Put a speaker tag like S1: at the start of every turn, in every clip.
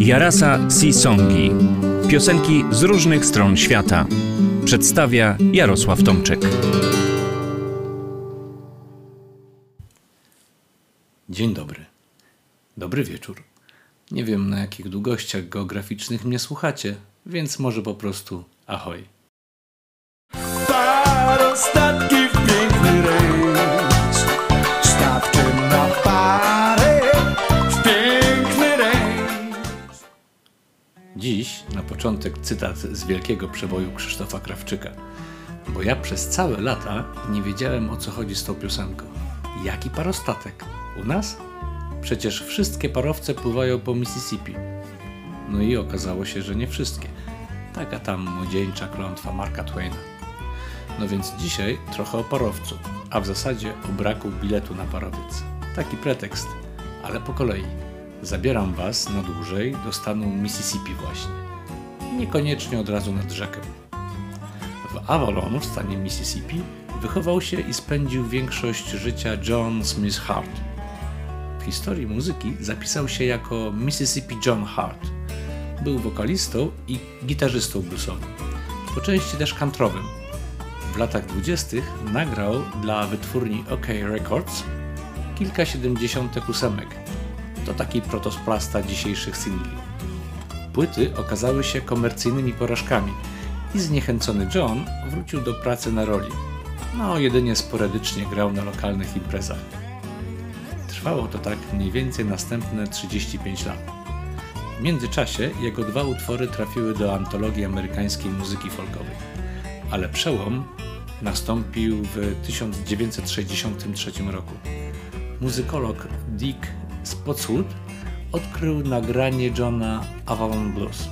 S1: Jarasa Sisongi. Piosenki z różnych stron świata. Przedstawia Jarosław Tomczyk.
S2: Dzień dobry. Dobry wieczór. Nie wiem na jakich długościach geograficznych mnie słuchacie, więc może po prostu ahoj. Parostatki Dziś na początek cytat z wielkiego przeboju Krzysztofa Krawczyka. Bo ja przez całe lata nie wiedziałem o co chodzi z tą piosenką. Jaki parostatek? U nas? Przecież wszystkie parowce pływają po Mississippi. No i okazało się, że nie wszystkie. Taka tam młodzieńcza klątwa Marka Twaina. No więc dzisiaj trochę o parowcu, a w zasadzie o braku biletu na parowiec. Taki pretekst, ale po kolei. Zabieram Was na dłużej do stanu Mississippi właśnie. Niekoniecznie od razu nad rzekę. W Avalon w stanie Mississippi wychował się i spędził większość życia John Smith Hart. W historii muzyki zapisał się jako Mississippi John Hart. Był wokalistą i gitarzystą bluesowym, po części też kantrowym. W latach dwudziestych nagrał dla wytwórni OK Records kilka siedemdziesiątek ósemek. To taki protosplasta dzisiejszych singli. Płyty okazały się komercyjnymi porażkami i zniechęcony John wrócił do pracy na roli. No, jedynie sporadycznie grał na lokalnych imprezach. Trwało to tak mniej więcej następne 35 lat. W międzyczasie jego dwa utwory trafiły do antologii amerykańskiej muzyki folkowej, ale przełom nastąpił w 1963 roku. Muzykolog Dick Spotswood odkrył nagranie Johna Avalon Blues.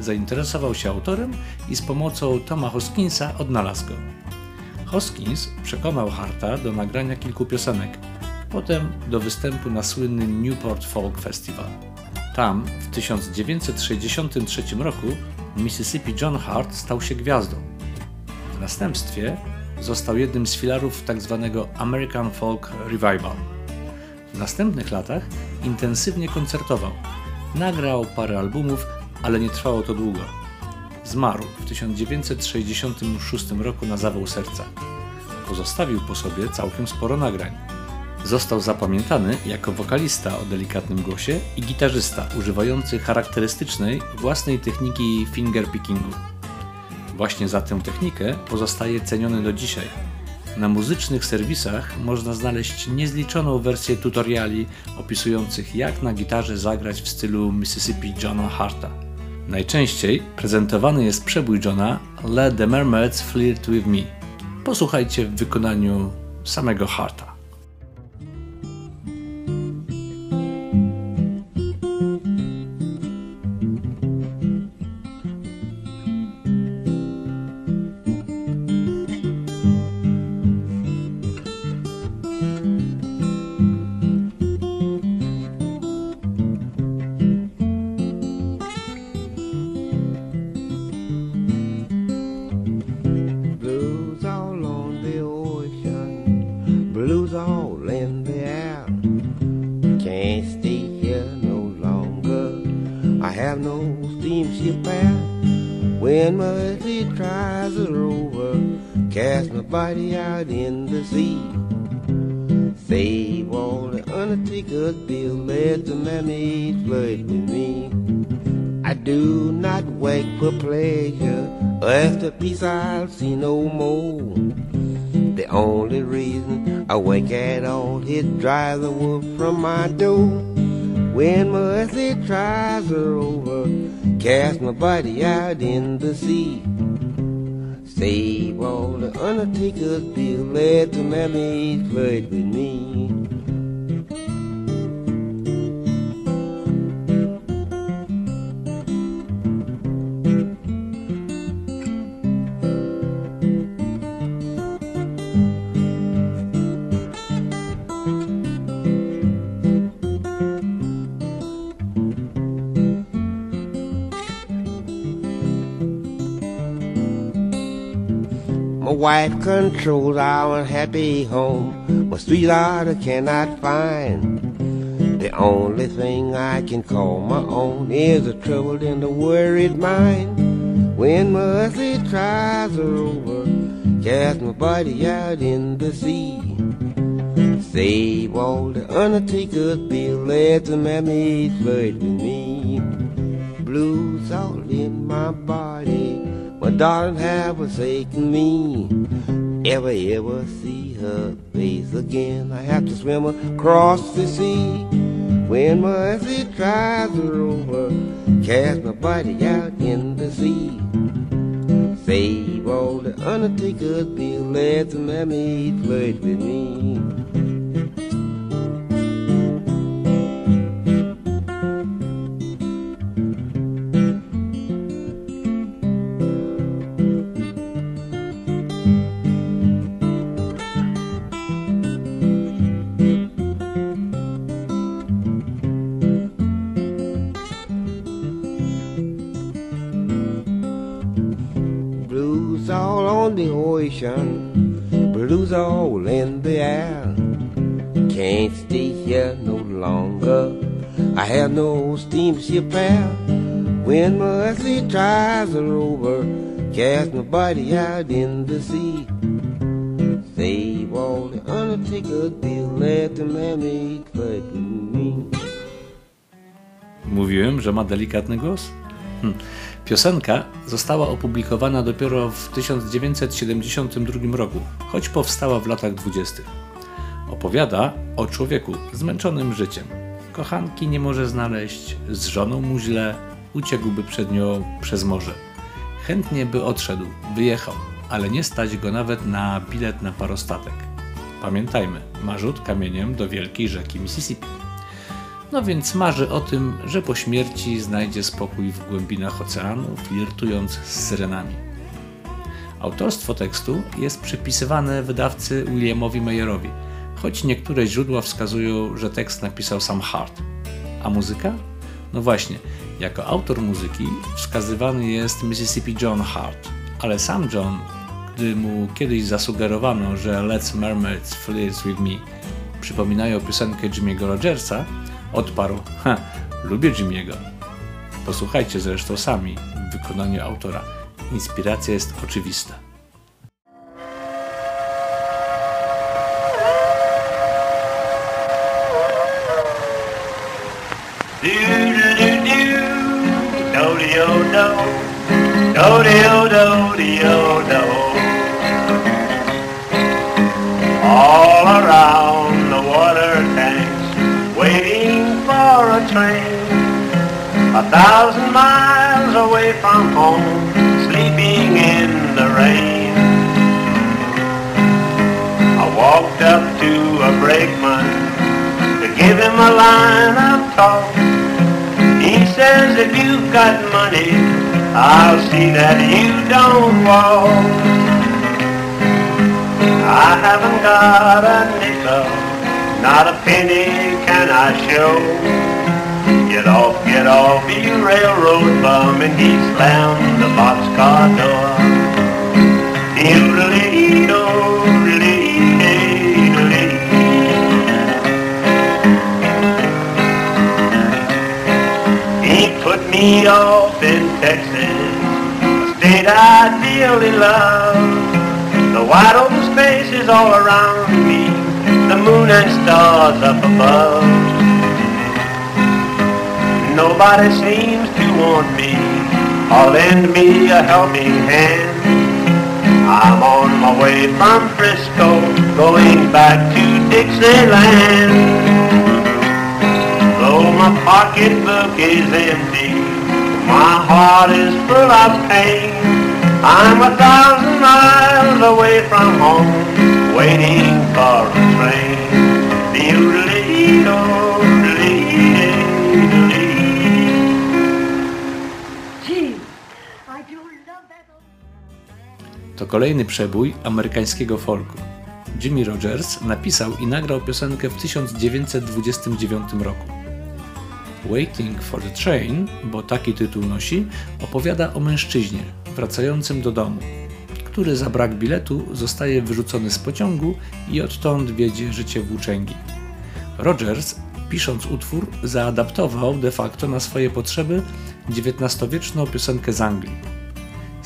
S2: Zainteresował się autorem i z pomocą Toma Hoskinsa odnalazł go. Hoskins przekonał Harta do nagrania kilku piosenek, potem do występu na słynnym Newport Folk Festival. Tam w 1963 roku Mississippi John Hart stał się gwiazdą. W następstwie został jednym z filarów tzw. Tak American Folk Revival. W następnych latach intensywnie koncertował. Nagrał parę albumów, ale nie trwało to długo. Zmarł w 1966 roku na zawał serca. Pozostawił po sobie całkiem sporo nagrań. Został zapamiętany jako wokalista o delikatnym głosie i gitarzysta używający charakterystycznej własnej techniki fingerpickingu. Właśnie za tę technikę pozostaje ceniony do dzisiaj. Na muzycznych serwisach można znaleźć niezliczoną wersję tutoriali opisujących jak na gitarze zagrać w stylu Mississippi Johna Harta. Najczęściej prezentowany jest przebój Johna Let the Mermaids Flirt With Me. Posłuchajcie w wykonaniu samego Harta. Body out in the sea. Save all the undertaker's bills, let the mermaids flirt with me. I do not wake for pleasure, after peace I'll see no more. The only reason I wake at all is to drive the wolf from my door. When my earthly trials are over, cast my body out in the sea. Save all the undertaker's bills, let the mermaids flirt with me. Wife controls our happy home. My sweetheart I cannot find.
S3: The only thing I can call my own is a troubled and a worried mind. When mercy tries her over, cast my body out in the sea. Save all the undertaker's bill, let the mermaids flirt with me. Blues all in my body, my darling have forsaken me. Ever, ever see her face again, I have to swim across the sea. When mercy tries her over, cast my body out in the sea. Save all the undertaker's bill, let the mermaid flirt with me. Ocean, blues all in the air. Can't stay here no longer. I have no steamship fare. When my mercy tries her over, cast my body out in the sea. Save all the undertaker's bill, let the fight with me.
S2: Mówiłem, że ma delikatny głos? Hm. Piosenka została opublikowana dopiero w 1972 roku, choć powstała w latach 20. Opowiada o człowieku zmęczonym życiem. Kochanki nie może znaleźć, z żoną mu źle, uciekłby przed nią przez morze. Chętnie by odszedł, wyjechał, ale nie stać go nawet na bilet na parostatek. Pamiętajmy, ma rzut kamieniem do wielkiej rzeki Mississippi. No więc marzy o tym, że po śmierci znajdzie spokój w głębinach oceanu, flirtując z syrenami. Autorstwo tekstu jest przypisywane wydawcy Williamowi Mayerowi, choć niektóre źródła wskazują, że tekst napisał sam Hart. A muzyka? No właśnie, jako autor muzyki wskazywany jest Mississippi John Hart, ale sam John, gdy mu kiedyś zasugerowano, że Let's Mermaids Flirt With Me przypominają piosenkę Jimmy'ego Rogersa, odparł: Ha, lubię Jimmy'ego. Posłuchajcie zresztą sami w wykonaniu autora. Inspiracja jest oczywista.
S4: Do do train. A thousand miles away from home, sleeping in the rain. I walked up to a brakeman to give him a line of talk. He says if you've got money, I'll see that you don't walk. I haven't got a nickel, not a penny can I show. Get off, get off, you railroad bum, and he slammed the boxcar door. He put me off in Texas, a state I dearly love. The wide open spaces all around me, the moon and stars up above. Nobody seems to want me or lend me a helping hand. I'm on my way from Frisco, going back to Dixieland. Though my pocketbook is empty, my heart is full of pain. I'm a thousand miles away from home, waiting for a train.
S2: To kolejny przebój amerykańskiego folku. Jimmy Rogers napisał i nagrał piosenkę w 1929 roku. Waiting for the Train, bo taki tytuł nosi, opowiada o mężczyźnie wracającym do domu, który za brak biletu zostaje wyrzucony z pociągu i odtąd wiedzie życie włóczęgi. Rogers pisząc utwór, zaadaptował de facto na swoje potrzeby XIX-wieczną piosenkę z Anglii.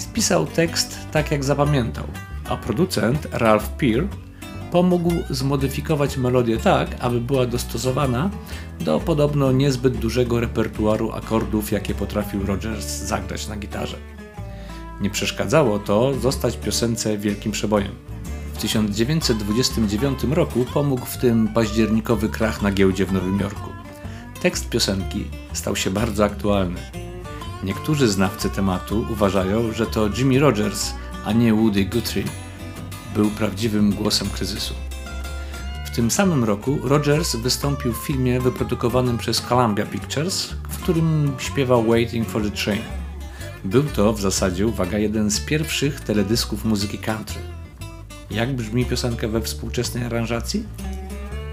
S2: Spisał tekst tak jak zapamiętał, a producent Ralph Peer pomógł zmodyfikować melodię tak, aby była dostosowana do podobno niezbyt dużego repertuaru akordów, jakie potrafił Rogers zagrać na gitarze. Nie przeszkadzało to zostać piosence wielkim przebojem. W 1929 roku pomógł w tym październikowy krach na giełdzie w Nowym Jorku. Tekst piosenki stał się bardzo aktualny. Niektórzy znawcy tematu uważają, że to Jimmy Rogers, a nie Woody Guthrie, był prawdziwym głosem kryzysu. W tym samym roku Rogers wystąpił w filmie wyprodukowanym przez Columbia Pictures, w którym śpiewał Waiting for the Train. Był to w zasadzie, uwaga, jeden z pierwszych teledysków muzyki country. Jak brzmi piosenka we współczesnej aranżacji?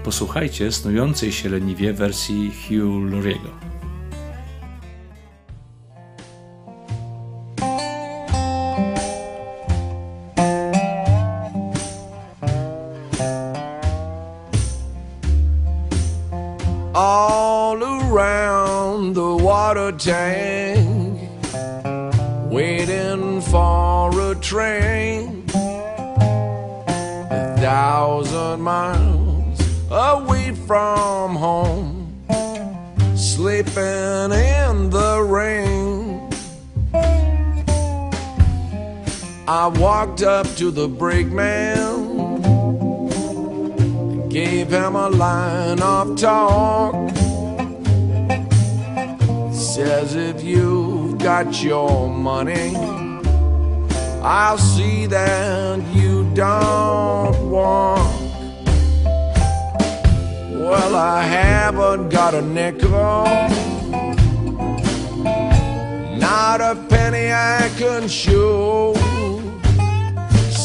S2: Posłuchajcie snującej się leniwie wersji Hugh Lauriego.
S5: Walked up to the brakeman and gave him a line of talk. Says if you've got your money, I'll see that you don't walk. Well, I haven't got a nickel, not a penny I can show.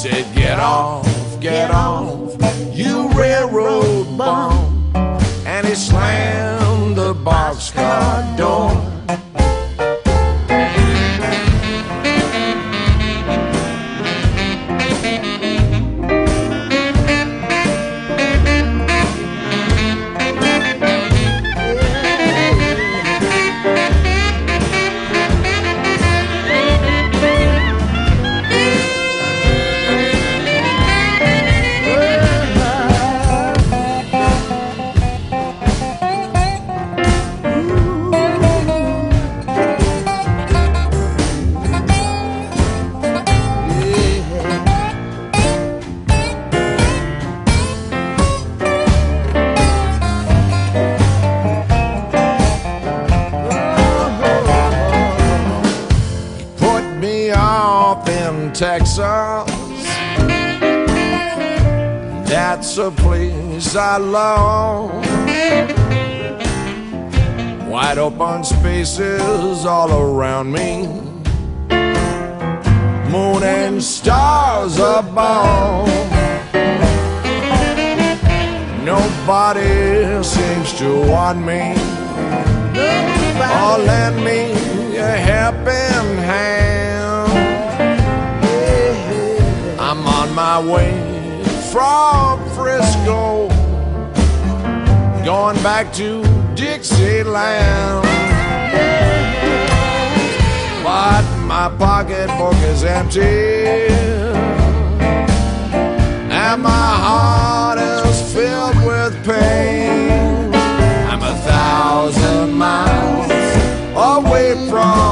S5: Said, get off, get off you railroad bum. And he slammed the boxcar door. I long. Wide open spaces all around me. Moon and stars above. Nobody seems to want me or lend me a helping hand. I'm on my way from Frisco, going back to Dixieland. But my pocketbook is empty, and my heart is filled with pain. I'm a thousand miles away from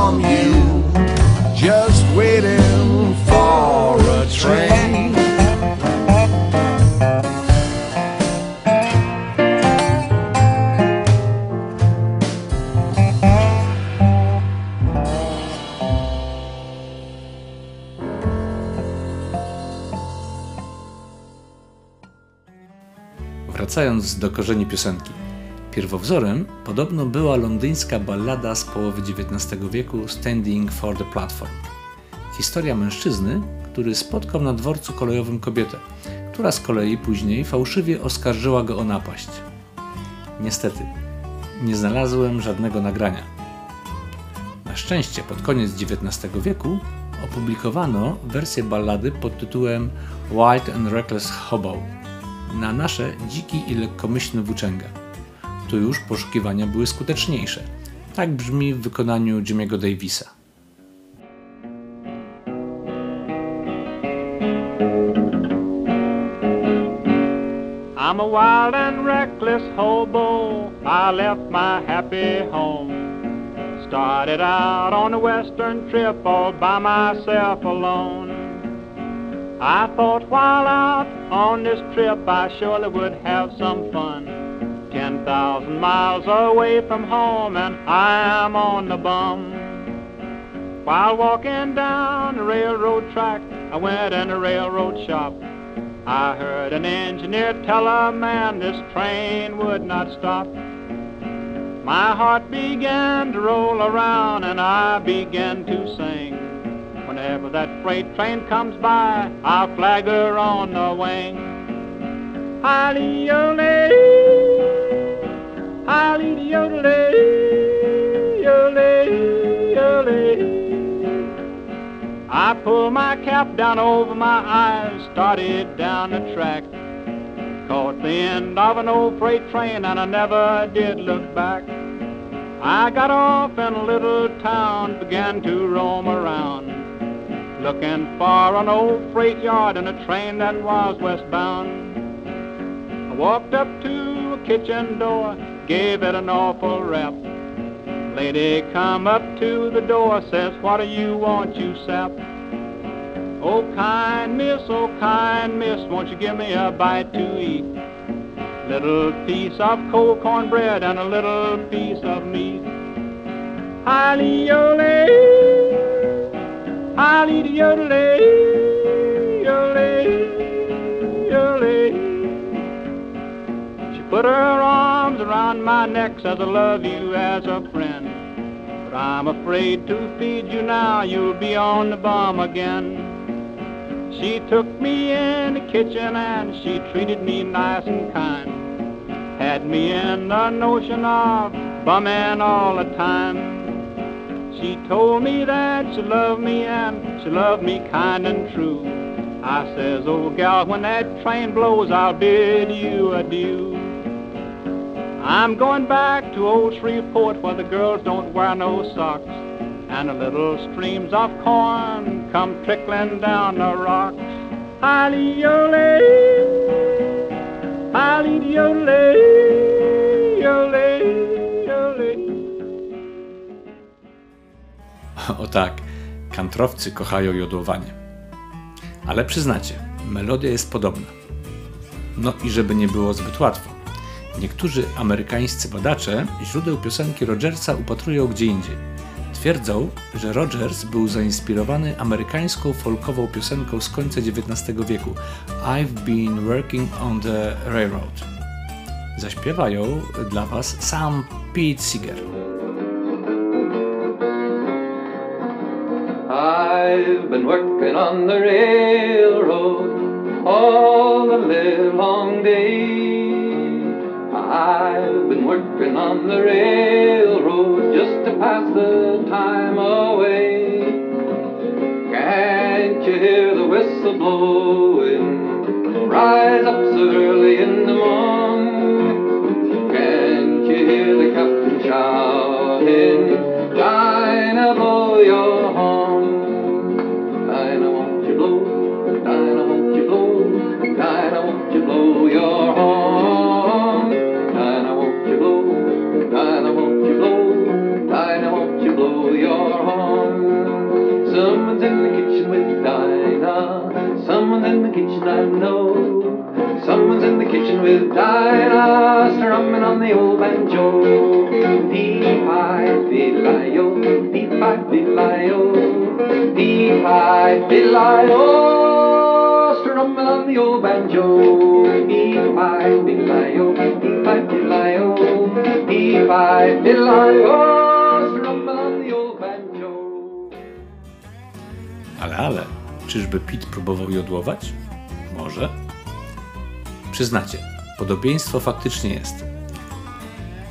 S2: Do korzeni piosenki. Pierwowzorem podobno była londyńska ballada z połowy XIX wieku Standing for the Platform. Historia mężczyzny, który spotkał na dworcu kolejowym kobietę, która z kolei później fałszywie oskarżyła go o napaść. Niestety, nie znalazłem żadnego nagrania. Na szczęście pod koniec XIX wieku opublikowano wersję ballady pod tytułem Wild and Reckless Hobo na nasze dziki i lekkomyślne włóczęga. to już poszukiwania były skuteczniejsze. Tak brzmi w wykonaniu Jimmy'ego Davisa.
S6: I'm a wild and reckless hobo. I left my happy home. Started out on a western trip all by myself alone. I thought while out on this trip I surely would have some fun. 10,000 miles away from home and I am on the bum. While walking down the railroad track, I went in a railroad shop. I heard an engineer tell a man this train would not stop. My heart began to roll around and I began to sing. Whenever that freight train comes by, I'll flag her on the wing. Hi-de-yo-lay, hi-de-yo-lay, yo-lay, yo-lay. I pulled my cap down over my eyes, started down the track. Caught the end of an old freight train and I never did look back. I got off in a little town, began to roam around, looking for an old freight yard and a train that was westbound. I walked up to a kitchen door, gave it an awful rap. Lady come up to the door, says, what do you want, you sap? Oh, kind miss, oh, kind miss, won't you give me a bite to eat? Little piece of cold cornbread and a little piece of meat. Hi-le-yo-lay, hi-le-yo-lay, yo-lay, yo-lay. She put her arms around my neck, says I love you as a friend. But I'm afraid to feed you now, you'll be on the bum again. She took me in the kitchen and she treated me nice and kind. Had me in the notion of bumming all the time. She told me that she loved me and she loved me kind and true. I says, old gal, when that train blows, I'll bid you adieu. I'm going back to old Shreveport where the girls don't wear no socks and the little streams of corn come trickling down the rocks. Hi-le-yo-lay, hi-le-yo-lay, yo-lay,
S2: O tak, kantrowcy kochają jodłowanie. Ale przyznacie, melodia jest podobna. No i żeby nie było zbyt łatwo. Niektórzy amerykańscy badacze źródeł piosenki Rogersa upatrują gdzie indziej Twierdzą, że Rogers był zainspirowany amerykańską folkową piosenką z końca XIX wieku I've been working on the railroad. Zaśpiewa ją dla Was sam Pete Seeger.
S7: I've been working on the railroad all the live long day. I've been working on the railroad just to pass the time away. Can't you hear the whistle blowing? With Dinah, strumming on the old banjo. Dee-fi, fiddle-i-o, fiddle-i-o, strumming on the old banjo. Dee-fi, fiddle-i-o, old banjo.
S2: Ale, ale, czyżby Pete próbował jodłować? Może? Przyznacie, podobieństwo faktycznie jest.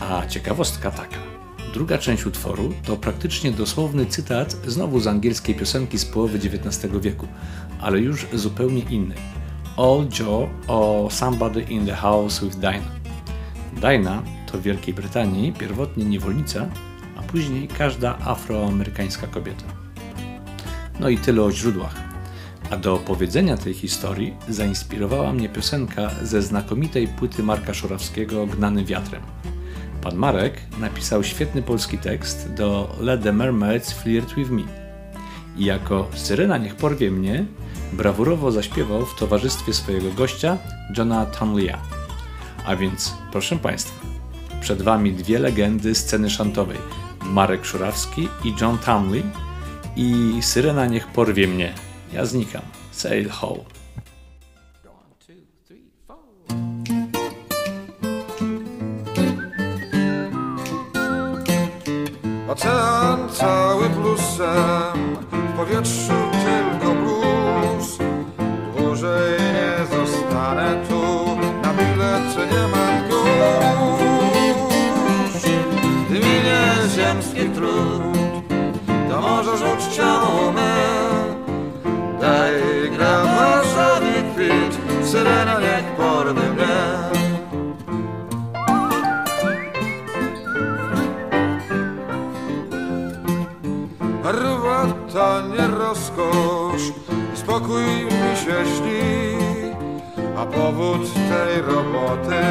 S2: A ciekawostka taka. Druga część utworu to praktycznie dosłowny cytat znowu z angielskiej piosenki z połowy XIX wieku, ale już zupełnie innej. All Joe o Somebody in the House with Dinah. Dinah to w Wielkiej Brytanii pierwotnie niewolnica, a później każda afroamerykańska kobieta. No i tyle o źródłach. A do opowiedzenia tej historii zainspirowała mnie piosenka ze znakomitej płyty Marka Szorawskiego Gnany wiatrem. Pan Marek napisał świetny polski tekst do Let the Mermaids Flirt With Me. I jako Syrena Niech Porwie Mnie brawurowo zaśpiewał w towarzystwie swojego gościa Johna Townleya. A więc, proszę Państwa, przed Wami dwie legendy sceny szantowej. Marek Szurawski i John Townley i Syrena Niech Porwie Mnie. Ja znikam. Sail ho.
S8: Ocean cały blusem, w powietrzu spokój mi się śni, a powód tej roboty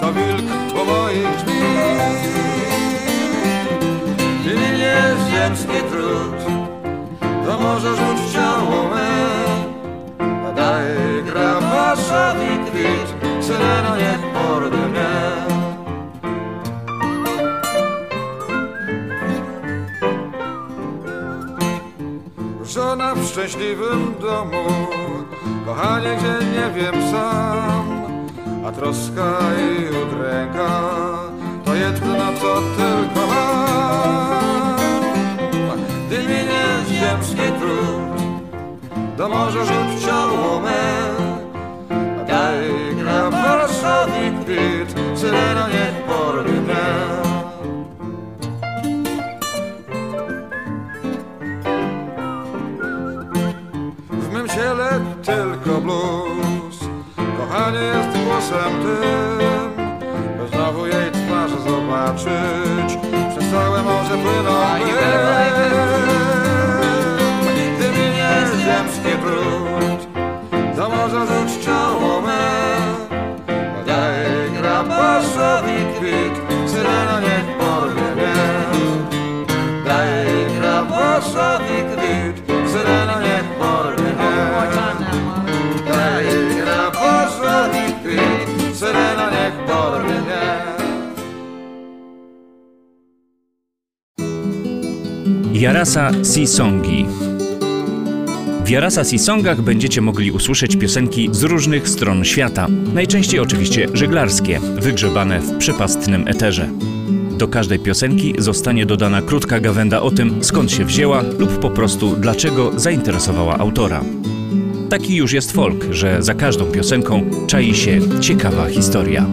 S8: to wilk po moich drzwi. Minie ziemski trud, to może rzuć ciało me, a daj grabarzowi kwit, syrena niech porwy w szczęśliwym domu, kochanie, gdzie nie wiem sam, a troska i udręka to jedno, co tylko mam. Gdy minie ziemski trud, to może rzuć ciało blues Kochanie jest głosem tym By znowu jej twarz zobaczyć. Przez całe morze płyną Gdy minie ziemski brud To może rzuć ciało me. Daj grabarzowi kwit. Syrena niech porwie mnie. Daj grabarzowi kwit
S1: Jarasa Sisongi. W Jarasa Sisongach będziecie mogli usłyszeć piosenki z różnych stron świata. Najczęściej oczywiście żeglarskie, wygrzebane w przepastnym eterze. Do każdej piosenki zostanie dodana krótka gawenda o tym, skąd się wzięła lub po prostu dlaczego zainteresowała autora. Taki już jest folk, że za każdą piosenką czai się ciekawa historia.